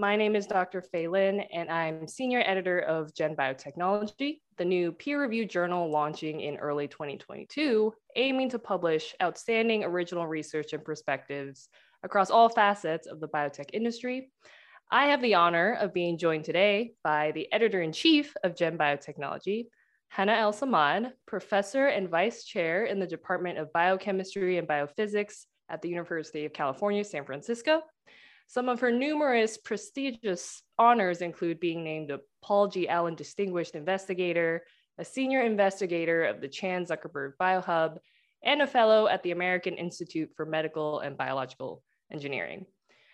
My name is Dr. Fay Lin, and I'm senior editor of Gen Biotechnology, the new peer reviewed journal launching in early 2022, aiming to publish outstanding original research and perspectives across all facets of the biotech industry. I have the honor of being joined today by the editor in chief of Gen Biotechnology, Hana El Samad, professor and vice chair in the Department of Biochemistry and Biophysics at the University of California, San Francisco. Some of her numerous prestigious honors include being named a Paul G. Allen Distinguished Investigator, a senior investigator of the Chan Zuckerberg BioHub, and a fellow at the American Institute for Medical and Biological Engineering.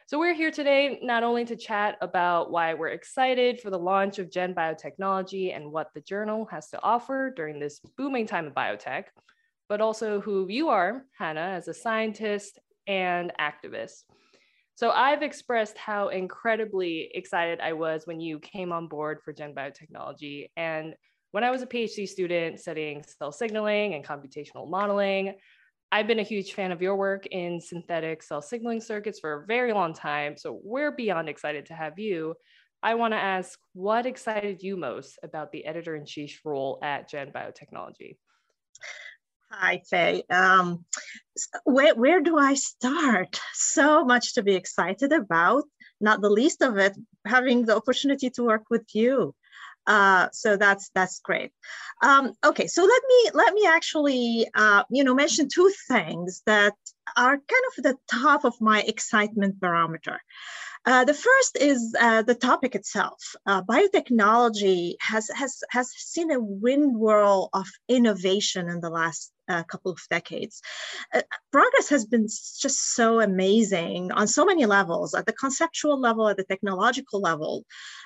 So we're here today not only to chat about why we're excited for the launch of Gen Biotechnology and what the journal has to offer during this booming time of biotech, but also who you are, Hana, as a scientist and activist. So I've expressed how incredibly excited I was when you came on board for Gen Biotechnology. And when I was a PhD student studying cell signaling and computational modeling, I've been a huge fan of your work in synthetic cell signaling circuits for a very long time. So we're beyond excited to have you. I want to ask what excited you most about the editor in chief role at Gen Biotechnology? Hi, Fay. Um, where, where do I start? So much to be excited about, not the least of it, having the opportunity to work with you. Uh, so that's that's great. Um, okay, so let me let me actually uh, you know mention two things that are kind of the top of my excitement barometer. Uh, the first is uh, the topic itself. Uh, biotechnology has, has, has seen a wind whirl of innovation in the last a couple of decades. Uh, progress has been just so amazing on so many levels at the conceptual level, at the technological level.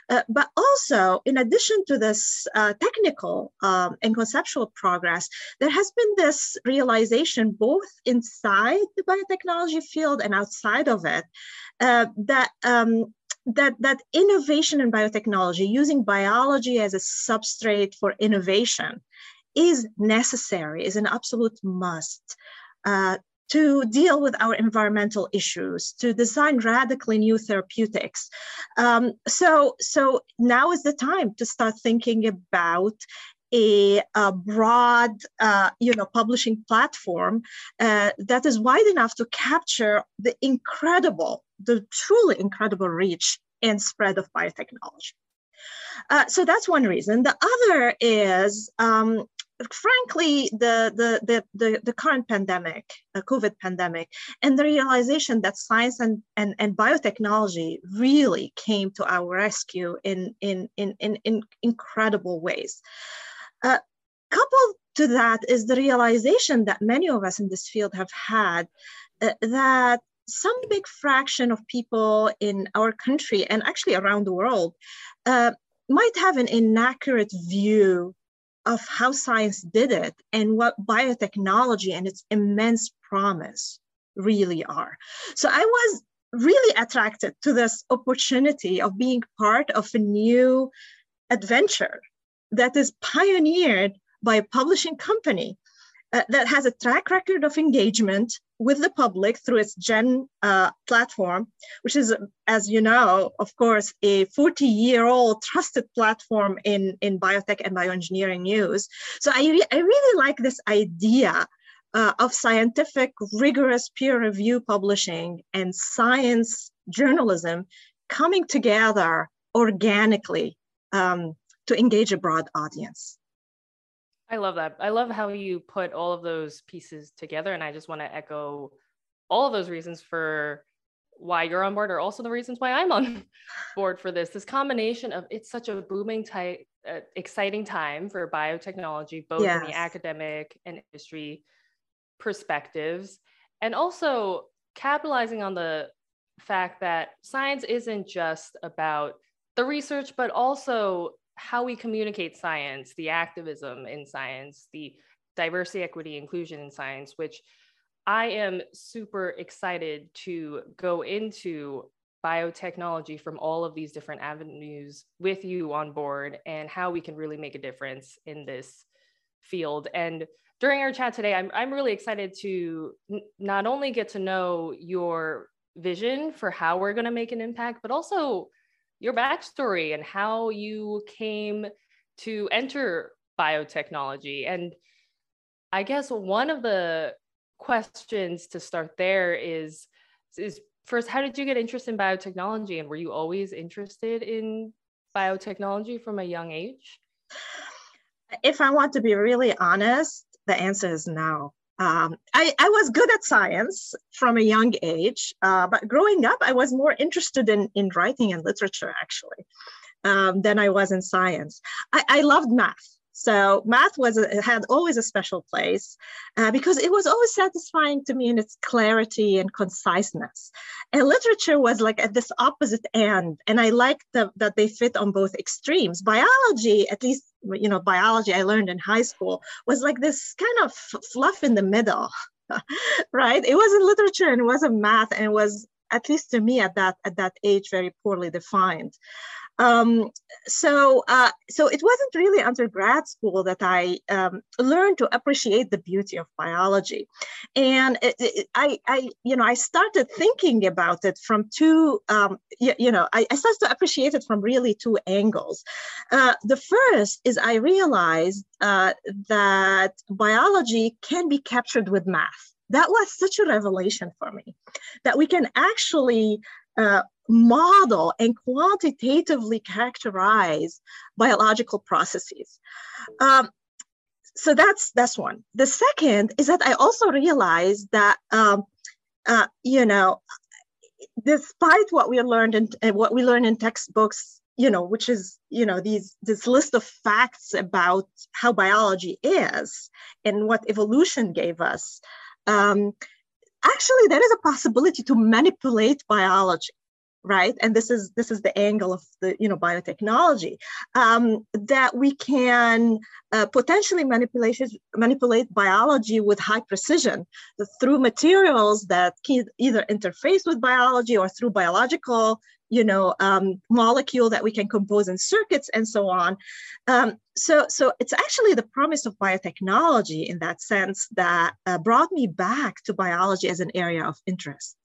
Uh, but also, in addition to this uh, technical um, and conceptual progress, there has been this realization both inside the biotechnology field and outside of it uh, that um, that that innovation in biotechnology using biology as a substrate for innovation is necessary, is an absolute must uh, to deal with our environmental issues, to design radically new therapeutics. Um, so, so now is the time to start thinking about a, a broad, uh, you know, publishing platform uh, that is wide enough to capture the incredible, the truly incredible reach and spread of biotechnology. Uh, so that's one reason. The other is um, frankly, the, the, the, the, the current pandemic, the COVID pandemic, and the realization that science and, and, and biotechnology really came to our rescue in, in, in, in, in incredible ways. Uh, coupled to that is the realization that many of us in this field have had uh, that some big fraction of people in our country and actually around the world uh, might have an inaccurate view of how science did it and what biotechnology and its immense promise really are. So I was really attracted to this opportunity of being part of a new adventure that is pioneered by a publishing company uh, that has a track record of engagement with the public through its Gen uh, platform, which is, as you know, of course, a 40 year old trusted platform in, in biotech and bioengineering news. So I, re- I really like this idea uh, of scientific, rigorous peer review publishing and science journalism coming together organically um, to engage a broad audience. I love that. I love how you put all of those pieces together. And I just want to echo all of those reasons for why you're on board are also the reasons why I'm on board for this. This combination of it's such a booming type, uh, exciting time for biotechnology, both yes. in the academic and industry perspectives, and also capitalizing on the fact that science isn't just about the research, but also how we communicate science, the activism in science, the diversity, equity, inclusion in science, which I am super excited to go into biotechnology from all of these different avenues with you on board and how we can really make a difference in this field. And during our chat today, I'm, I'm really excited to n- not only get to know your vision for how we're going to make an impact, but also your backstory and how you came to enter biotechnology. And I guess one of the questions to start there is is first how did you get interested in biotechnology and were you always interested in biotechnology from a young age? If I want to be really honest, the answer is no. Um, I, I, was good at science from a young age, uh, but growing up, I was more interested in, in writing and literature actually um, than I was in science. I, I loved math. So math was a, had always a special place uh, because it was always satisfying to me in its clarity and conciseness. And literature was like at this opposite end, and I liked the, that they fit on both extremes. Biology, at least you know, biology I learned in high school was like this kind of fluff in the middle, right? It wasn't literature and it wasn't math, and it was at least to me at that at that age very poorly defined. Um, so, uh, so it wasn't really under grad school that I um, learned to appreciate the beauty of biology, and it, it, I, I, you know, I started thinking about it from two, um, you, you, know, I, I, started to appreciate it from really two angles. Uh, the first is I realized uh, that biology can be captured with math that was such a revelation for me that we can actually uh, model and quantitatively characterize biological processes. Um, so that's that's one. The second is that I also realized that um, uh, you know, despite what we learned uh, what we learn in textbooks, you know, which is you know these this list of facts about how biology is and what evolution gave us. Um, actually there is a possibility to manipulate biology right? And this is this is the angle of the you know biotechnology um, that we can uh, potentially manipulate manipulate biology with high precision through materials that can either interface with biology or through biological you know um, molecule that we can compose in circuits and so on. Um, so so it's actually the promise of biotechnology in that sense that uh, brought me back to biology as an area of interest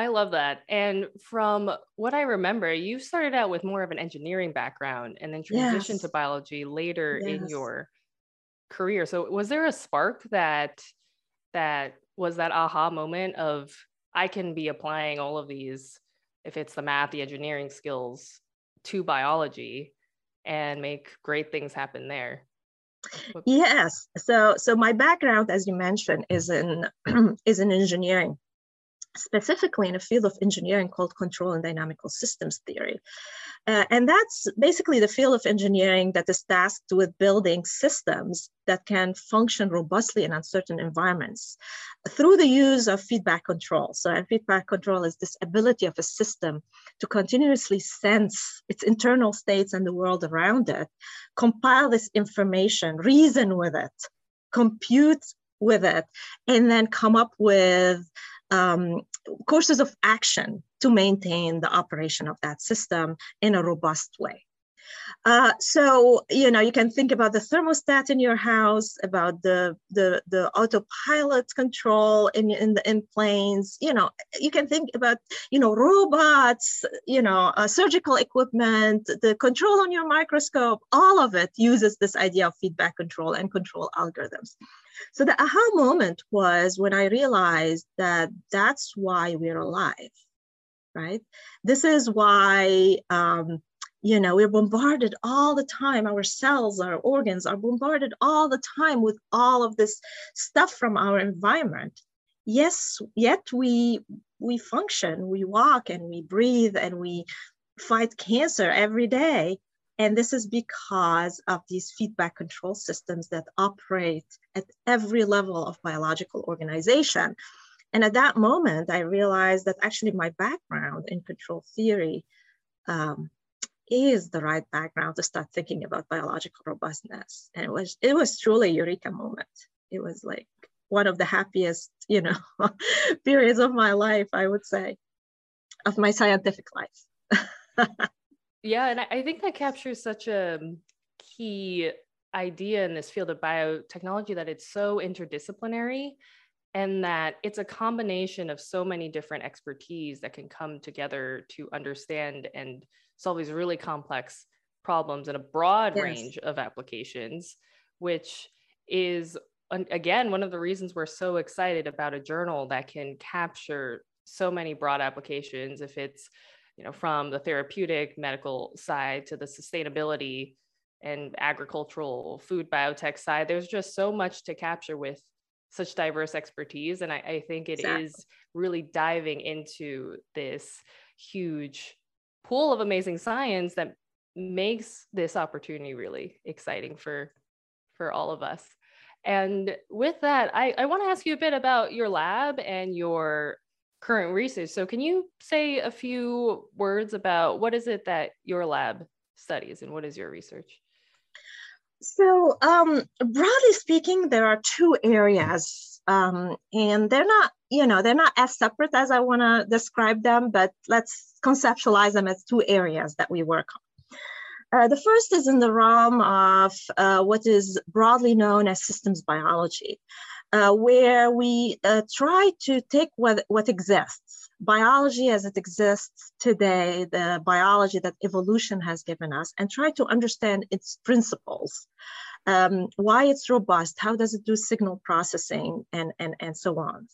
I love that. And from what I remember, you started out with more of an engineering background and then transitioned yes. to biology later yes. in your career. So was there a spark that that was that aha moment of I can be applying all of these if it's the math, the engineering skills to biology and make great things happen there? Yes. So so my background as you mentioned is in is in engineering specifically in a field of engineering called control and dynamical systems theory. Uh, and that's basically the field of engineering that is tasked with building systems that can function robustly in uncertain environments through the use of feedback control. So, feedback control is this ability of a system to continuously sense its internal states and the world around it, compile this information, reason with it, compute with it, and then come up with um, courses of action to maintain the operation of that system in a robust way. Uh, so you know you can think about the thermostat in your house, about the the, the autopilot control in in the in planes. You know you can think about you know robots, you know uh, surgical equipment, the control on your microscope. All of it uses this idea of feedback control and control algorithms. So the aha moment was when I realized that that's why we're alive, right? This is why, um, you know, we're bombarded all the time. Our cells, our organs are bombarded all the time with all of this stuff from our environment. Yes, yet we we function, we walk and we breathe and we fight cancer every day and this is because of these feedback control systems that operate at every level of biological organization. And at that moment, I realized that actually my background in control theory um, is the right background to start thinking about biological robustness. And it was it was truly a eureka moment. It was like one of the happiest, you know, periods of my life, I would say, of my scientific life. Yeah, and I think that captures such a um, key idea in this field of biotechnology that it's so interdisciplinary and that it's a combination of so many different expertise that can come together to understand and solve these really complex problems in a broad yes. range of applications which is again one of the reasons we're so excited about a journal that can capture so many broad applications if it's you know from the therapeutic medical side to the sustainability and agricultural food biotech side there's just so much to capture with such diverse expertise and i, I think it exactly. is really diving into this huge pool of amazing science that makes this opportunity really exciting for for all of us. And with that i, I want to ask you a bit about your lab and your current research. So can you say a few words about what is it that your lab studies and what is your research? So, um, broadly speaking, there are two areas, um, and they're not, you know, they're not as separate as I want to describe them, but let's conceptualize them as two areas that we work on. Uh, the first is in the realm of uh, what is broadly known as systems biology, uh, where we uh, try to take what, what exists biology as it exists today, the biology that evolution has given us, and try to understand its principles, um, why it's robust, how does it do signal processing, and, and, and so on.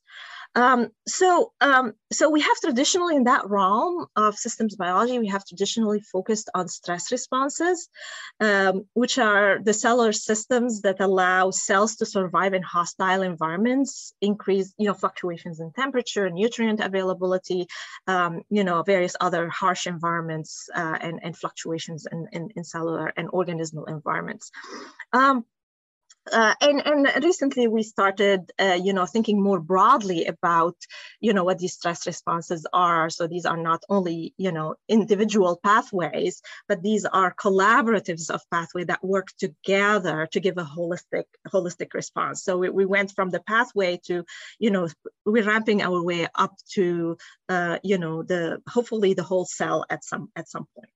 Um, so, um, so we have traditionally in that realm of systems biology, we have traditionally focused on stress responses, um, which are the cellular systems that allow cells to survive in hostile environments, increase, you know, fluctuations in temperature, nutrient availability, um, you know, various other harsh environments uh, and, and fluctuations in, in, in, cellular and organismal environments. Um, uh, and, and recently we started, uh, you know, thinking more broadly about, you know, what these stress responses are. So these are not only, you know, individual pathways, but these are collaboratives of pathway that work together to give a holistic, holistic response. So we, we went from the pathway to, you know, we're ramping our way up to, uh, you know, the hopefully the whole cell at some at some point.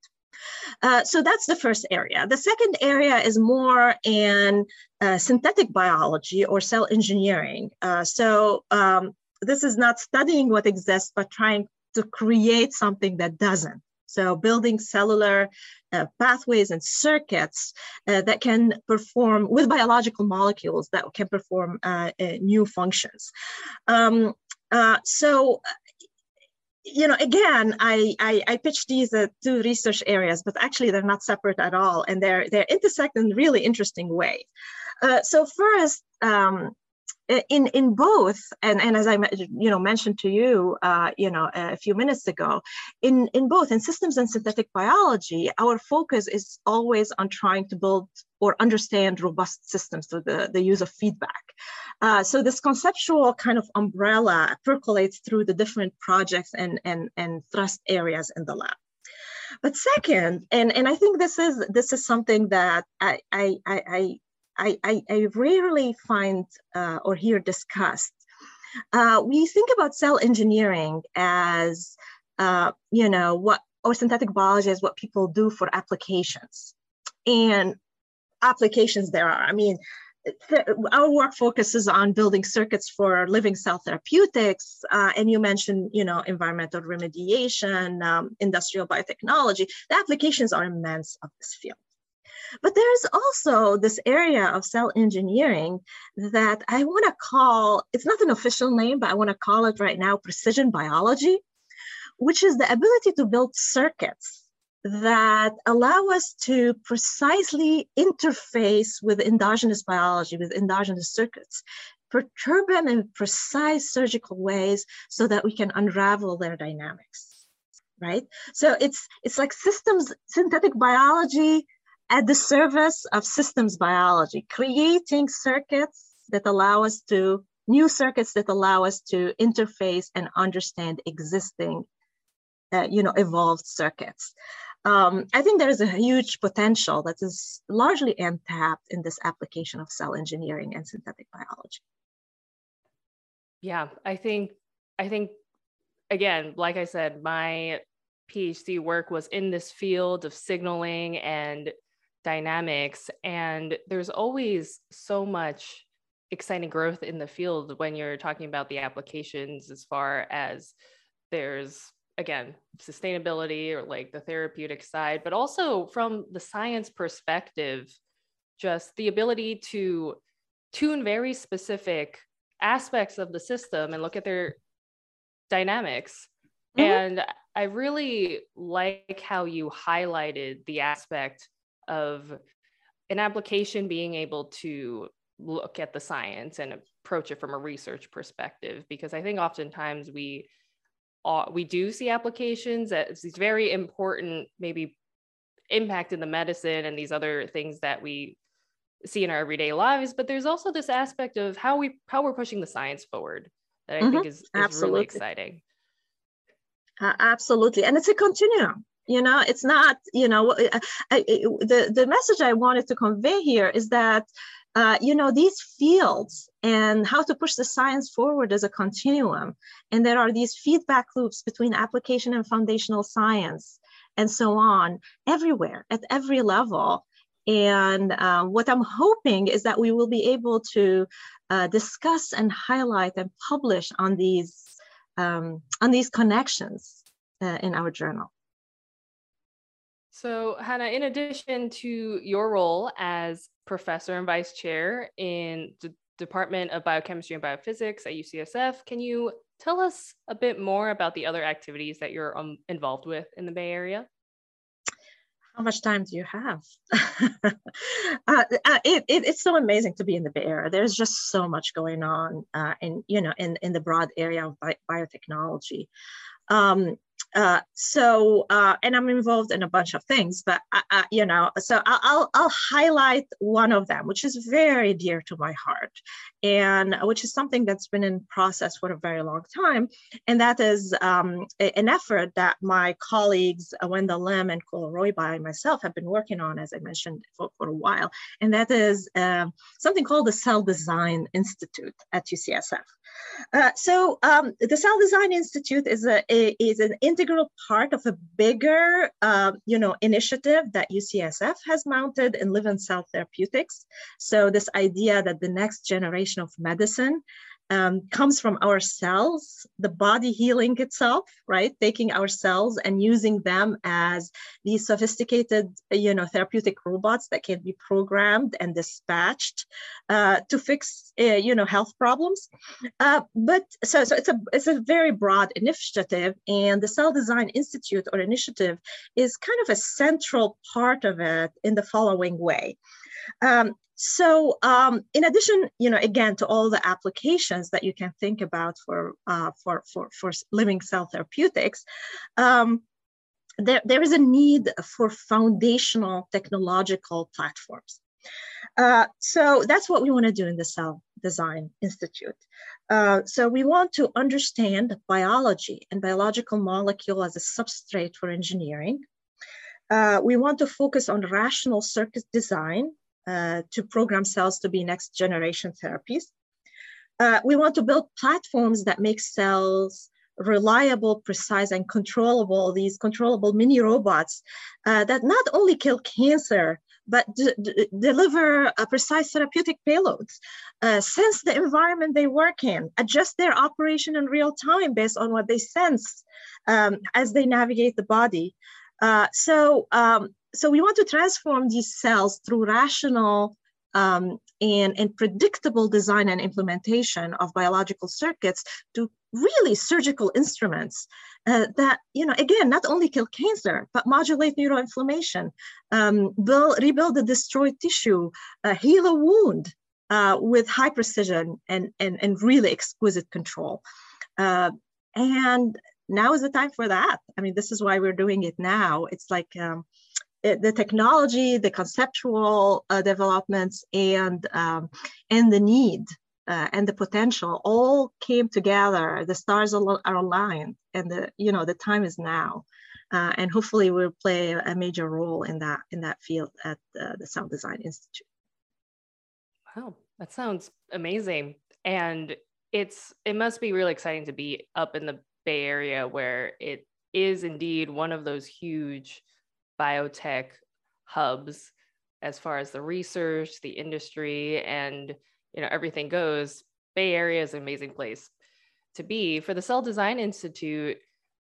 Uh, so that's the first area. The second area is more in uh, synthetic biology or cell engineering. Uh, so um, this is not studying what exists, but trying to create something that doesn't. So building cellular uh, pathways and circuits uh, that can perform with biological molecules that can perform uh, uh new functions. Um, uh, so you know, again, I, I, I pitch these uh, two research areas, but actually they're not separate at all, and they're they're intersect in really interesting way. Uh, so first, um, in in both, and, and as I you know mentioned to you, uh, you know, a few minutes ago, in in both in systems and synthetic biology, our focus is always on trying to build or understand robust systems through the, the use of feedback. Uh, so this conceptual kind of umbrella percolates through the different projects and, and, and thrust areas in the lab. But second, and, and I think this is this is something that I I I I, I, I rarely find uh, or hear discussed. Uh, we think about cell engineering as uh, you know what or synthetic biology as what people do for applications. And applications there are. I mean, our work focuses on building circuits for living cell therapeutics, uh, and you mentioned, you know, environmental remediation, um, industrial biotechnology. The applications are immense of this field. But there's also this area of cell engineering that I want to call, it's not an official name, but I want to call it right now precision biology, which is the ability to build circuits that allow us to precisely interface with endogenous biology, with endogenous circuits, perturb them in precise surgical ways so that we can unravel their dynamics, right? So it's, it's like systems, synthetic biology at the service of systems biology, creating circuits that allow us to, new circuits that allow us to interface and understand existing, uh, you know, evolved circuits um, I think there is a huge potential that is largely untapped in this application of cell engineering and synthetic biology. Yeah, I think I think again, like I said, my PhD work was in this field of signaling and dynamics and there's always so much exciting growth in the field when you're talking about the applications as far as there's again sustainability or like the therapeutic side but also from the science perspective just the ability to tune very specific aspects of the system and look at their dynamics mm-hmm. and i really like how you highlighted the aspect of an application being able to look at the science and approach it from a research perspective because i think oftentimes we uh, we do see applications as these very important maybe impact in the medicine and these other things that we see in our everyday lives but there's also this aspect of how we how we're pushing the science forward that i mm-hmm. think is, is really exciting. Uh, absolutely. And it's a continuum you know it's not you know I, I, the the message i wanted to convey here is that uh, you know these fields and how to push the science forward as a continuum and there are these feedback loops between application and foundational science and so on everywhere at every level. And uh, what i'm hoping is that we will be able to uh, discuss and highlight and publish on these um, on these connections uh, in our journal so, Hana, in addition to your role as professor and vice chair in the Department of Biochemistry and Biophysics at UCSF, can you tell us a bit more about the other activities that you're um, involved with in the Bay Area? How much time do you have? uh, uh, it, it, it's so amazing to be in the Bay Area. There's just so much going on uh, in you know in, in the broad area of bi- biotechnology. Um, uh, so uh, and I'm involved in a bunch of things, but I, I, you know, so I'll I'll highlight one of them, which is very dear to my heart, and which is something that's been in process for a very long time, and that is um, an effort that my colleagues uh, Wendell Lim and Kole Roybal and myself have been working on, as I mentioned for, for a while, and that is uh, something called the Cell Design Institute at UCSF. Uh, so um, the Cell Design Institute is a, a is an integral part of a bigger, uh, you know, initiative that UCSF has mounted in Living Cell Therapeutics. So this idea that the next generation of medicine um, comes from our cells, the body healing itself, right? Taking our cells and using them as these sophisticated, you know, therapeutic robots that can be programmed and dispatched uh, to fix, uh, you know, health problems. Uh, but so, so it's a it's a very broad initiative, and the Cell Design Institute or initiative is kind of a central part of it in the following way. Um, so um, in addition, you know, again, to all the applications that you can think about for, uh, for, for, for living cell therapeutics, um, there, there is a need for foundational technological platforms. Uh, so that's what we want to do in the Cell Design Institute. Uh, so we want to understand biology and biological molecule as a substrate for engineering. Uh, we want to focus on rational circuit design uh, to program cells to be next generation therapies. Uh, we want to build platforms that make cells reliable, precise, and controllable, these controllable mini robots uh, that not only kill cancer, but deliver a precise therapeutic payloads, uh, sense the environment they work in, adjust their operation in real time based on what they sense um, as they navigate the body. Uh, so um, so we want to transform these cells through rational um, and, and predictable design and implementation of biological circuits to really surgical instruments uh, that, you know, again, not only kill cancer, but modulate neuroinflammation, um, build, rebuild the destroyed tissue, uh, heal a wound uh, with high precision and, and, and really exquisite control. Uh, and now is the time for that. I mean, this is why we're doing it now. It's like, um, the technology, the conceptual uh, developments, and um, and the need uh, and the potential all came together. The stars are, aligned, and the you know the time is now, uh, and hopefully we'll play a major role in that in that field at the Cell Design Institute. Wow, that sounds amazing, and it's it must be really exciting to be up in the Bay Area where it is indeed one of those huge biotech hubs as far as the research, the industry, and you know everything goes. Bay area is an amazing place to be. For the cell design institute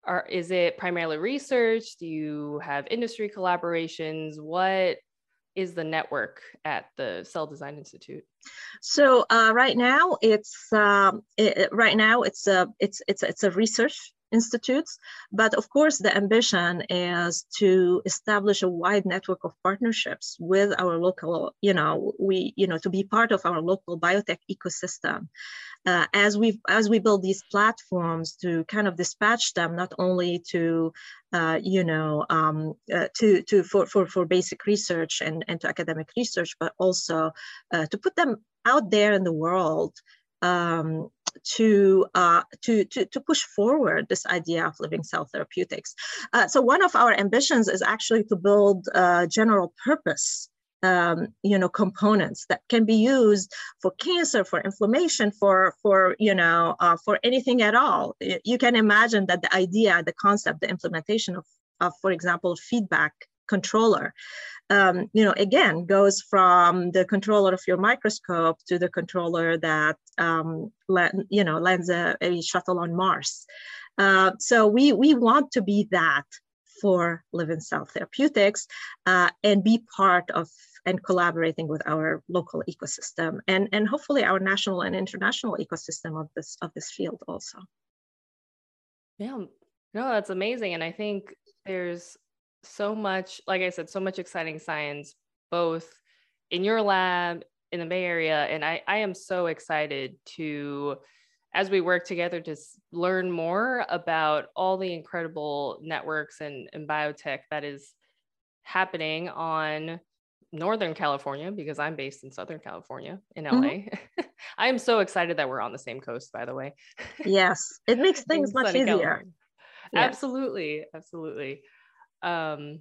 are is it primarily research? Do you have industry collaborations? What is the network at the cell design institute? So uh, right now it's um, it, right now it's a it's it's it's a research institutes. But of course, the ambition is to establish a wide network of partnerships with our local, you know, we, you know, to be part of our local biotech ecosystem. Uh, as we as we build these platforms to kind of dispatch them not only to uh, you know um, uh, to to for, for for basic research and and to academic research but also uh, to put them out there in the world um, to, uh, to, to, to, push forward this idea of living cell therapeutics. Uh, so one of our ambitions is actually to build general purpose um, you know components that can be used for cancer for inflammation for for you know uh, for anything at all you can imagine that the idea the concept the implementation of, of for example feedback controller um, you know, again, goes from the controller of your microscope to the controller that, um, you know, lands a, a, shuttle on Mars. Uh, so we, we want to be that for living cell therapeutics uh, and be part of and collaborating with our local ecosystem and, and hopefully our national and international ecosystem of this of this field also. Yeah, no, that's amazing. And I think there's so much, like I said, so much exciting science, both in your lab, in the Bay Area. And I, I am so excited to, as we work together, to learn more about all the incredible networks and, and biotech that is happening on Northern California, because I'm based in Southern California in LA. Mm-hmm. I am so excited that we're on the same coast, by the way. Yes, it makes things much easier. Yes. Absolutely. Absolutely. Um,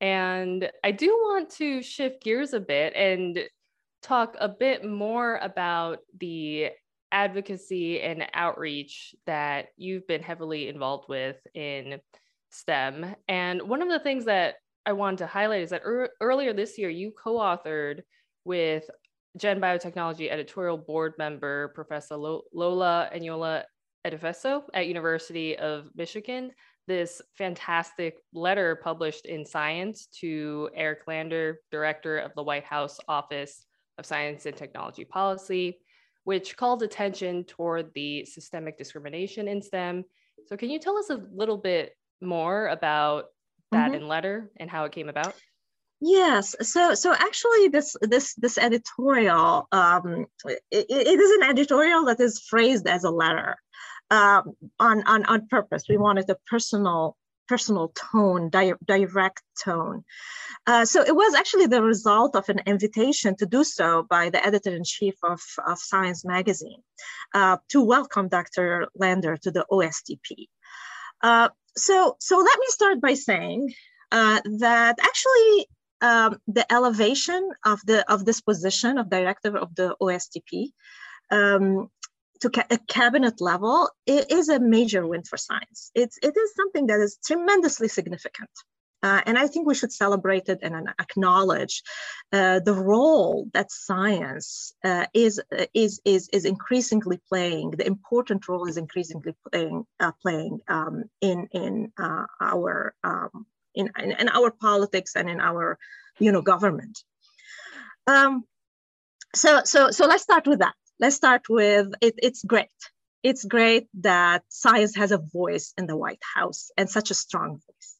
and I do want to shift gears a bit and talk a bit more about the advocacy and outreach that you've been heavily involved with in STEM. And one of the things that I wanted to highlight is that er- earlier this year, you co authored with Gen Biotechnology editorial board member, Professor Lola Eniola Adefeso at University of Michigan, this fantastic letter published in Science to Eric Lander, director of the White House Office of Science and Technology Policy, which called attention toward the systemic discrimination in STEM. So, can you tell us a little bit more about that mm-hmm. in letter and how it came about? Yes. So so actually, this this this editorial um, it, it is an editorial that is phrased as a letter um, on, on, on purpose. We wanted a personal personal tone, di- direct tone. Uh, so it was actually the result of an invitation to do so by the editor in chief of, of Science magazine uh, to welcome Dr. Lander to the OSTP. Uh, so, so let me start by saying uh, that actually um, the elevation of the of this position of director of the OSTP um, to ca- a cabinet level it is a major win for science. It's, it is something that is tremendously significant. Uh, and I think we should celebrate it and acknowledge uh, the role that science uh, is, is, is, is increasingly playing, the important role is increasingly playing, uh, playing um, in, in, uh, our, um, in, in, in, our politics and in our you know, government. Um, so, so, so let's start with that let's start with it, it's great. It's great that science has a voice in the White House and such a strong voice.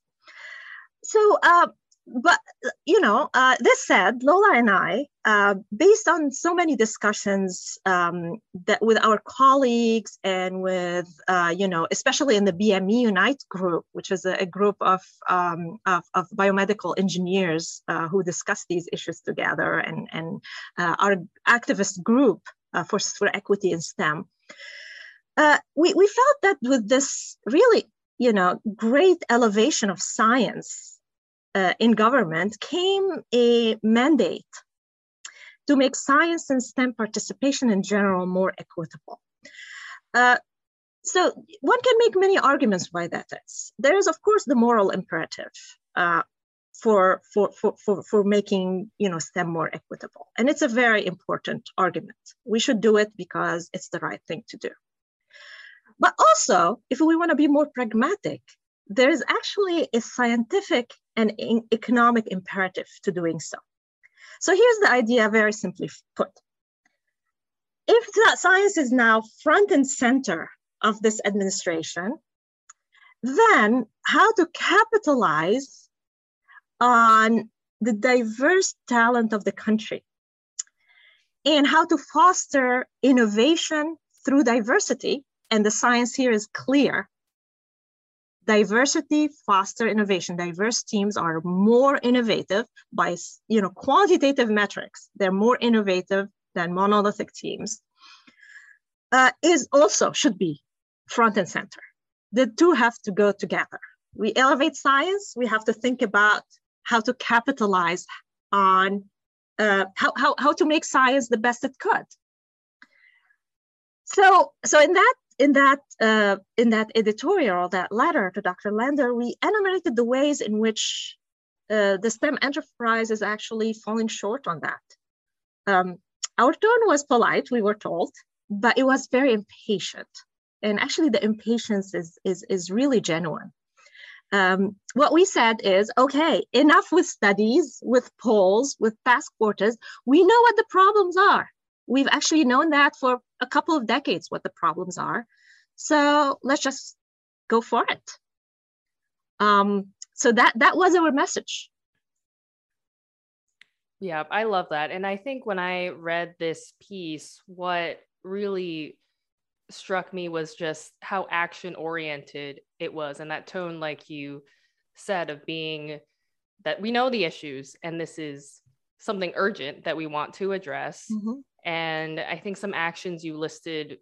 So, uh, but you know, uh, this said, Lola and I, uh, based on so many discussions um, that with our colleagues and with, uh, you know, especially in the BME Unite group, which is a, a group of, um, of, of, biomedical engineers uh, who discuss these issues together, and, and uh, our activist group uh, for, for equity in STEM. Uh, we, we felt that with this really, you know, great elevation of science uh, in government came a mandate to make science and STEM participation in general more equitable. Uh, so one can make many arguments why that is. There is, of course, the moral imperative. For, for, for, for, for making you know, STEM more equitable. And it's a very important argument. We should do it because it's the right thing to do. But also, if we want to be more pragmatic, there is actually a scientific and economic imperative to doing so. So here's the idea very simply put. If science is now front and center of this administration, then how to capitalize on the diverse talent of the country and how to foster innovation through diversity. And the science here is clear. Diversity foster innovation. Diverse teams are more innovative by you know quantitative metrics. They're more innovative than monolithic teams. Uh, is also should be front and center. The two have to go together. We elevate science. We have to think about how to capitalize on uh, how, how, how to make science the best it could. So, so in that in that uh, in that editorial, that letter to Dr. Lander, we enumerated the ways in which uh, the STEM enterprise is actually falling short on that. Um, our tone was polite, we were told, but it was very impatient. And actually, the impatience is is is really genuine um, what we said is okay, enough with studies, with polls, with task forces. We know what the problems are. We've actually known that for a couple of decades what the problems are. So let's just go for it. Um, so that that was our message. Yeah, I love that. And I think when I read this piece, what really struck me was just how action oriented it was and that tone like you said of being that we know the issues and this is something urgent that we want to address mm-hmm. and i think some actions you listed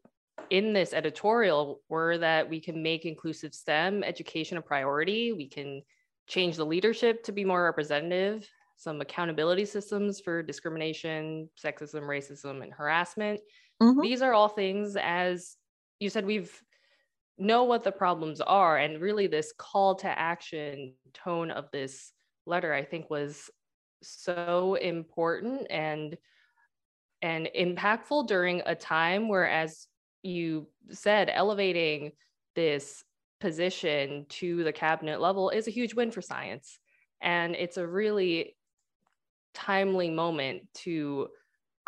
in this editorial were that we can make inclusive stem education a priority we can change the leadership to be more representative some accountability systems for discrimination sexism racism and harassment Mm-hmm. These are all things, as you said, we've know what the problems are. And really, this call to action tone of this letter, I think, was so important and and impactful during a time where, as you said, elevating this position to the cabinet level is a huge win for science. And it's a really timely moment to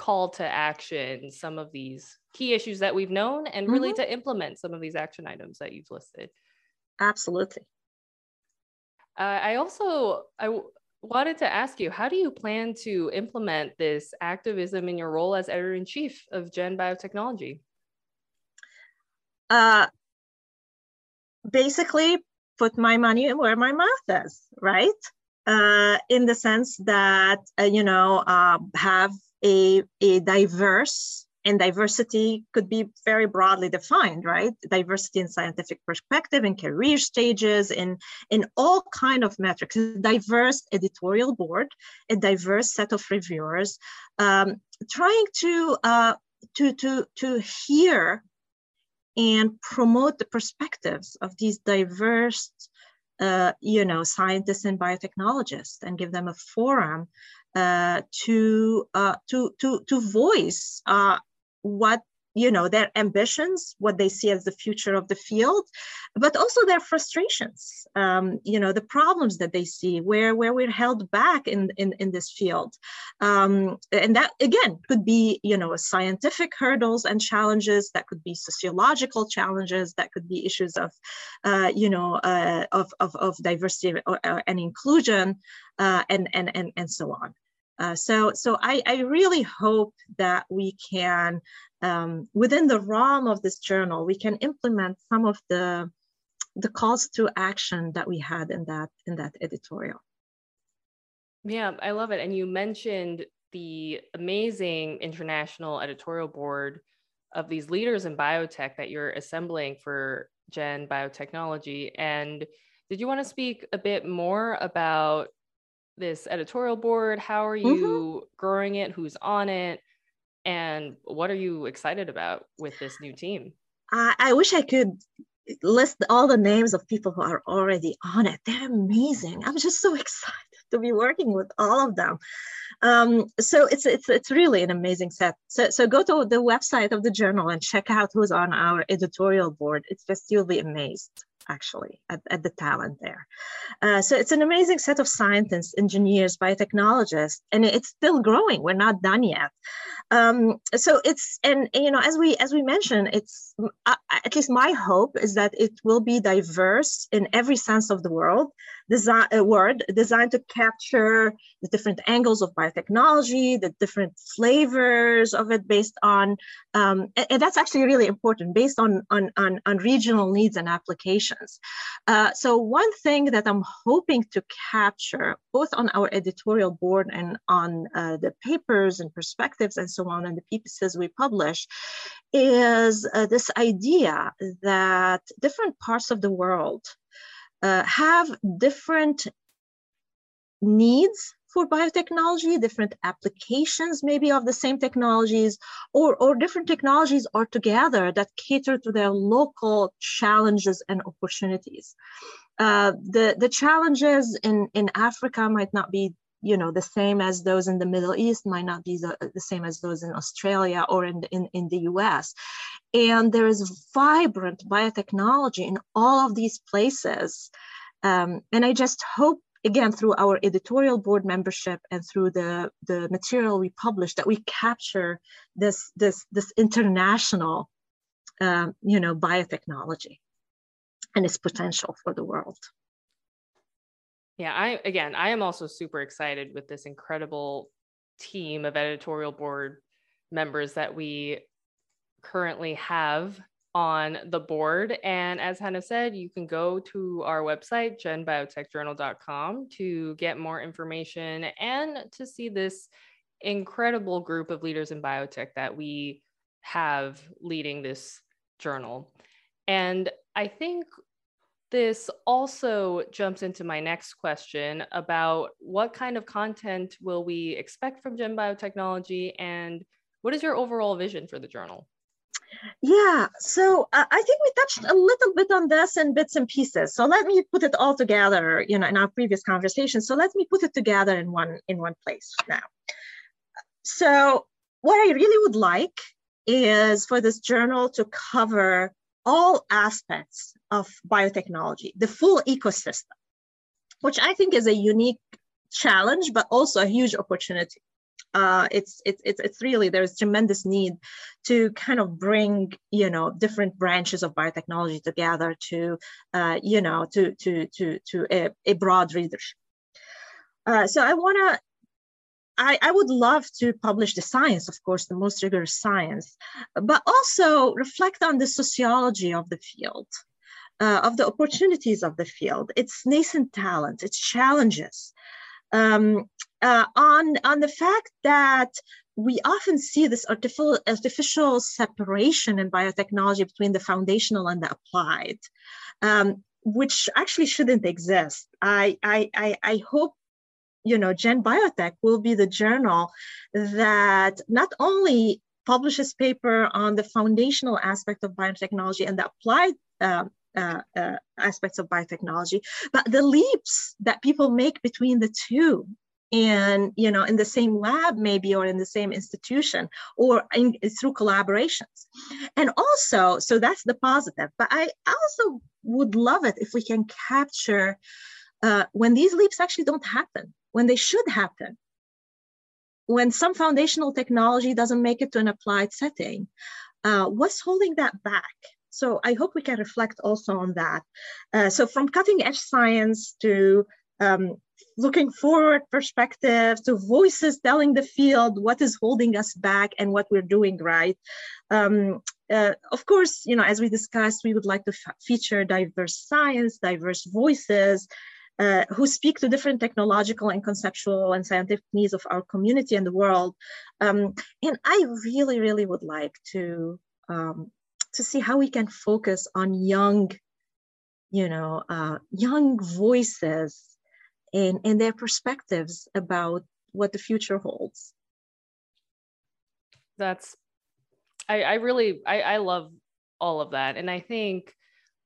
call to action some of these key issues that we've known and really mm-hmm. to implement some of these action items that you've listed. Absolutely. Uh, i also I w- wanted to ask you how do you plan to implement this activism in your role as editor-in-chief of gen biotechnology? Uh, basically put my money where my mouth is right? Uh, in the sense that uh, you know uh, have a, a diverse and diversity could be very broadly defined right? Diversity in scientific perspective in career stages in in all kind of metrics. A diverse editorial board a diverse set of reviewers um, trying to uh, to to to hear and promote the perspectives of these diverse uh, you know scientists and biotechnologists and give them a forum to, uh, to, to, to voice uh, what you know their ambitions what they see as the future of the field but also their frustrations um, you know the problems that they see where where we're held back in in, in this field. Um, and that again could be you know scientific hurdles and challenges that could be sociological challenges that could be issues of uh, you know uh, of, of, of diversity and inclusion uh, and, and and and so on uh, so, so I, I, really hope that we can, um, within the realm of this journal, we can implement some of the the calls to action that we had in that in that editorial. Yeah, I love it. And you mentioned the amazing international editorial board of these leaders in biotech that you're assembling for Gen Biotechnology. And did you want to speak a bit more about this editorial board? How are mm-hmm. you mm-hmm. growing it? Who's on it? And what are you excited about with this new team? I, I wish I could list all the names of people who are already on it. They're amazing. I'm just so excited to be working with all of them. Um, so it's it's it's really an amazing set. So so go to the website of the journal and check out who's on our editorial board. It's just you'll be amazed actually at, at the talent there. Uh, so it's an amazing set of scientists, engineers, biotechnologists, and it's still growing. We're not done yet. Um, so it's and you know as we as we mentioned, it's uh, at least my hope is that it will be diverse in every sense of the world design a word designed to capture the different angles of biotechnology, the different flavors of it based on, um, and, and, that's actually really important, based on, on, on, on regional needs and applications. Uh, so one thing that I'm hoping to capture, both on our editorial board and on uh, the papers and perspectives and so on, and the pieces we publish, is uh, this idea that different parts of the world uh, have different needs for biotechnology, different applications maybe of the same technologies, or, or different technologies are together that cater to their local challenges and opportunities. Uh, the, the challenges in, in Africa might not be you know the same as those in the middle east might not be the, the same as those in australia or in in, in the us and there is vibrant biotechnology in all of these places. Um, and i just hope again through our editorial board membership and through the the material we publish that we capture this this this international um, you know biotechnology and its potential for the world yeah, I again, I am also super excited with this incredible team of editorial board members that we currently have on the board. And as Hana said, you can go to our website, genbiotechjournal.com, to get more information and to see this incredible group of leaders in biotech that we have leading this journal. And I think this also jumps into my next question about what kind of content will we expect from Gen Biotechnology and what is your overall vision for the journal? Yeah, so uh, I think we touched a little bit on this in bits and pieces. So let me put it all together, you know, in our previous conversation. So let me put it together in one in one place now. So what I really would like is for this journal to cover all aspects of biotechnology, the full ecosystem, which I think is a unique challenge, but also a huge opportunity. Uh, it's, it's, it's, it's really, there's tremendous need to kind of bring, you know, different branches of biotechnology together to, uh, you know, to, to, to, to a, a broad readership. Uh, so I want to I, I, would love to publish the science, of course, the most rigorous science, but also reflect on the sociology of the field, uh, of the opportunities of the field, its nascent talent, its challenges, um, uh, on, on the fact that we often see this artificial, artificial separation in biotechnology between the foundational and the applied, um, which actually shouldn't exist. I, I, I, I hope you know, Gen Biotech will be the journal that not only publishes paper on the foundational aspect of biotechnology and the applied uh, uh, uh, aspects of biotechnology, but the leaps that people make between the two and you know in the same lab maybe or in the same institution or in, through collaborations. And also so that's the positive but i also would love it if we can capture uh, when these leaps actually don't happen when they should happen. When some foundational technology doesn't make it to an applied setting, uh, what's holding that back? So I hope we can reflect also on that. Uh, so from cutting edge science to um, looking forward perspective to voices telling the field what is holding us back and what we're doing right. Um, uh, of course, you know, as we discussed, we would like to feature diverse science, diverse voices, uh, who speak to different technological and conceptual and scientific needs of our community and the world. Um, and I really, really would like to um, to see how we can focus on young, you know, uh, young voices and, and their perspectives about what the future holds. That's, I, I really, I, I love all of that. And I think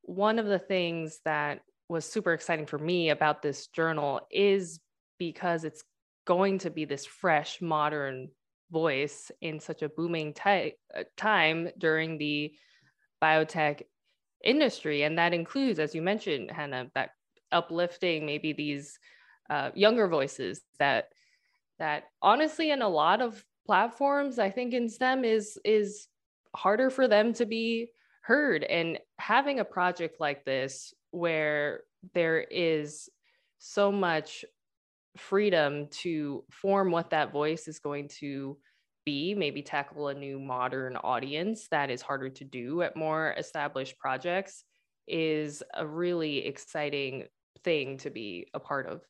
one of the things that was super exciting for me about this journal is because it's going to be this fresh, modern voice in such a booming uh, time during the biotech industry. And that includes, as you mentioned, Hana, that uplifting maybe these uh, younger voices that that honestly in a lot of platforms i think in stem is is harder for them to be heard and having a project like this where there is so much freedom to form what that voice is going to be maybe tackle a new modern audience that is harder to do at more established projects is a really exciting thing to be a part of.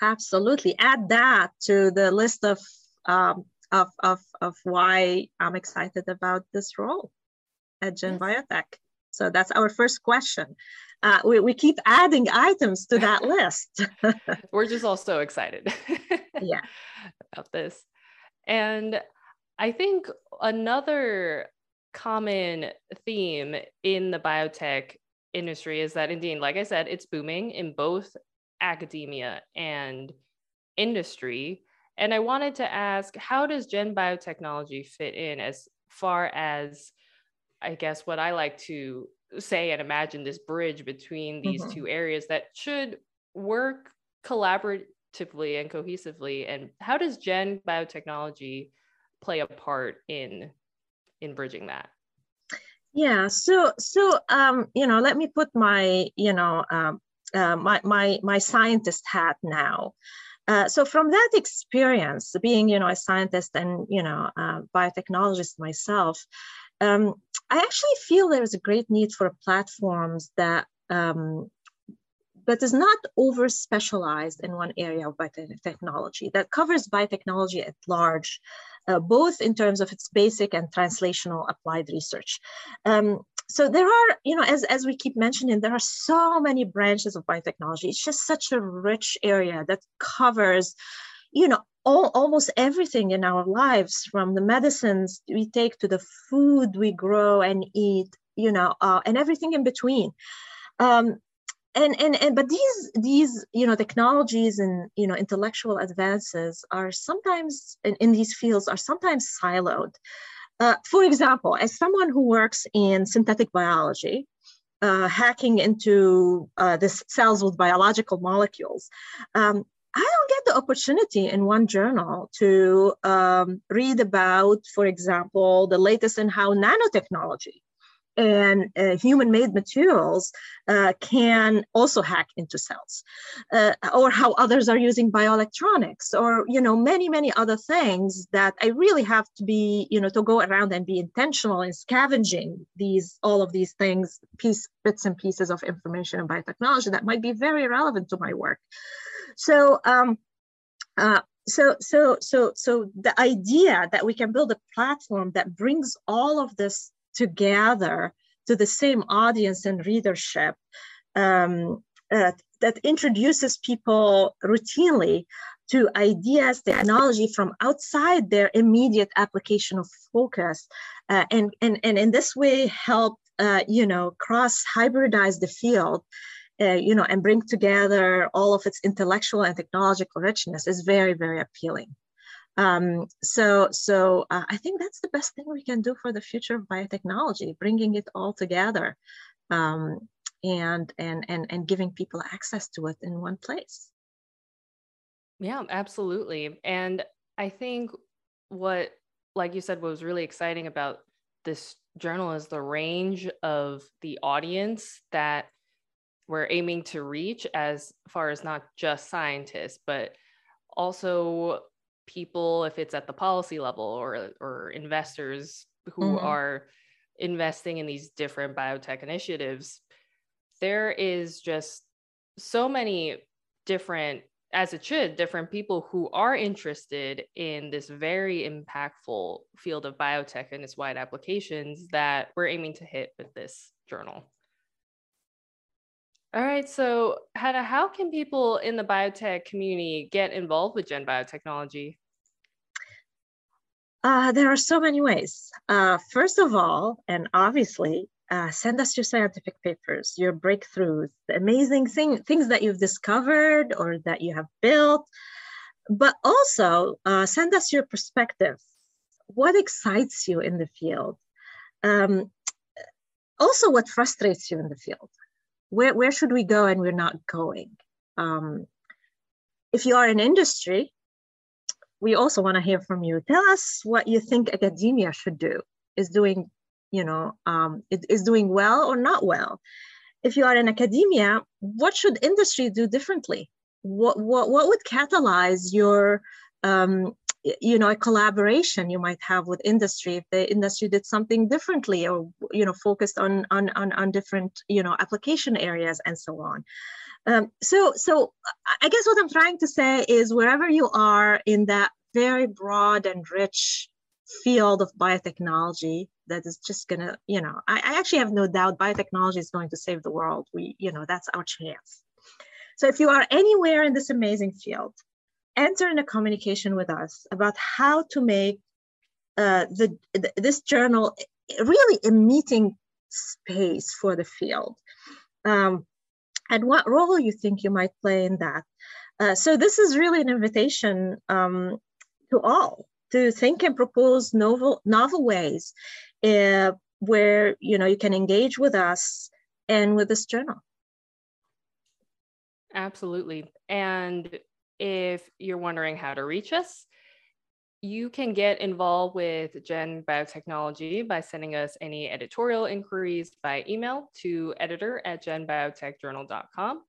Absolutely. Add that to the list of um, of, of, of why i'm excited about this role at gen yes. biotech so that's our first question. Uh, we, we keep adding items to that list. We're just all so excited yeah. about this. And I think another common theme in the biotech industry is that indeed, like I said, it's booming in both academia and industry. And I wanted to ask how does Gen Biotechnology fit in as far as, I guess, what I like to say and imagine this bridge between these mm-hmm. two areas that should work collaboratively and cohesively and how does gen biotechnology play a part in in bridging that yeah so so um you know let me put my you know um, uh, my my my scientist hat now uh, so from that experience being you know a scientist and you know uh, biotechnologist myself um, i actually feel there's a great need for platforms that um, but is not over specialized in one area of biotechnology that covers biotechnology at large, uh, both in terms of its basic and translational applied research. Um, so there are, you know, as, as we keep mentioning, there are so many branches of biotechnology. It's just such a rich area that covers, you know, all, almost everything in our lives, from the medicines we take to the food we grow and eat, you know, uh, and everything in between. Um, and and and but these these you know technologies and you know intellectual advances are sometimes in, in these fields are sometimes siloed uh, for example as someone who works in synthetic biology uh, hacking into uh, the cells with biological molecules um, I don't get the opportunity in one journal to um, read about, for example, the latest in how nanotechnology and uh, human-made materials uh, can also hack into cells uh, or how others are using bioelectronics or you know many many other things that i really have to be you know to go around and be intentional in scavenging these all of these things piece bits and pieces of information and biotechnology that might be very relevant to my work so um, uh, so so so so the idea that we can build a platform that brings all of this together to the same audience and readership um, uh, that introduces people routinely to ideas, technology from outside their immediate application of focus, uh, and, and, and in this way help, uh, you know, cross hybridize the field, uh, you know, and bring together all of its intellectual and technological richness is very, very appealing. Um, so so uh, I think that's the best thing we can do for the future of biotechnology, bringing it all together um, and, and, and, and giving people access to it in one place. Yeah, absolutely. And I think what, like you said, what was really exciting about this journal is the range of the audience that we're aiming to reach as far as not just scientists, but also people if it's at the policy level or or investors who mm-hmm. are investing in these different biotech initiatives there is just so many different as it should different people who are interested in this very impactful field of biotech and its wide applications that we're aiming to hit with this journal all right. So, Hana, how can people in the biotech community get involved with Gen Biotechnology? Uh, there are so many ways. Uh, first of all, and obviously, Uh, send us your scientific papers, your breakthroughs, the amazing thing, things that you've discovered or that you have built. But also uh, send us your perspective. What excites you in the field? Um, also, what frustrates you in the field? Where, where should we go and we're not going? Um, if you are in industry, we also want to hear from you. Tell us what you think academia should do. Is doing, you know, um, is doing well or not well. If you are in academia, what should industry do differently? What what what would catalyze your um, you know a collaboration you might have with industry if the industry did something differently or you know focused on on on, on different you know application areas and so on. Um, so so i guess what i'm trying to say is wherever you are in that very broad and rich field of biotechnology that is just gonna you know I, I actually have no doubt biotechnology is going to save the world. We you know that's our chance. So if you are anywhere in this amazing field enter in a communication with us about how to make uh, the, the, this journal really a meeting space for the field. Um, and what role you think you might play in that? Uh, so this is really an invitation um, to all to think and propose novel novel ways uh, where you know you can engage with us and with this journal. Absolutely. And if you're wondering how to reach us, you can get involved with Gen Biotechnology by sending us any editorial inquiries by email to editor at genbiotechjournal.com.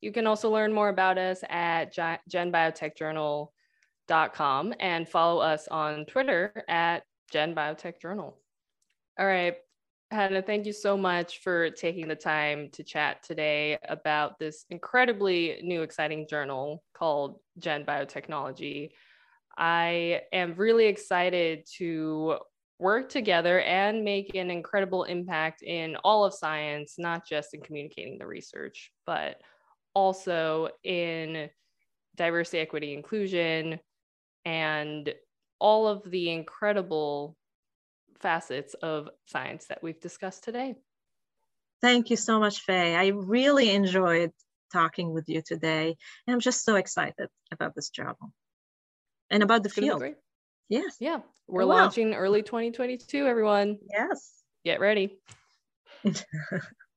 You can also learn more about us at genbiotechjournal.com and follow us on Twitter at genbiotechjournal. All right, Hana, thank you so much for taking the time to chat today about this incredibly new, exciting journal called Gen Biotechnology. I am really excited to work together and make an incredible impact in all of science, not just in communicating the research, but also in diversity, equity, inclusion, and all of the incredible facets of science that we've discussed today. Thank you so much, Fay. I really enjoyed talking with you today. And I'm just so excited about this journal and about the field. Yes. Yeah. Oh, We're oh, launching wow. early 2022, everyone. Yes. Get ready.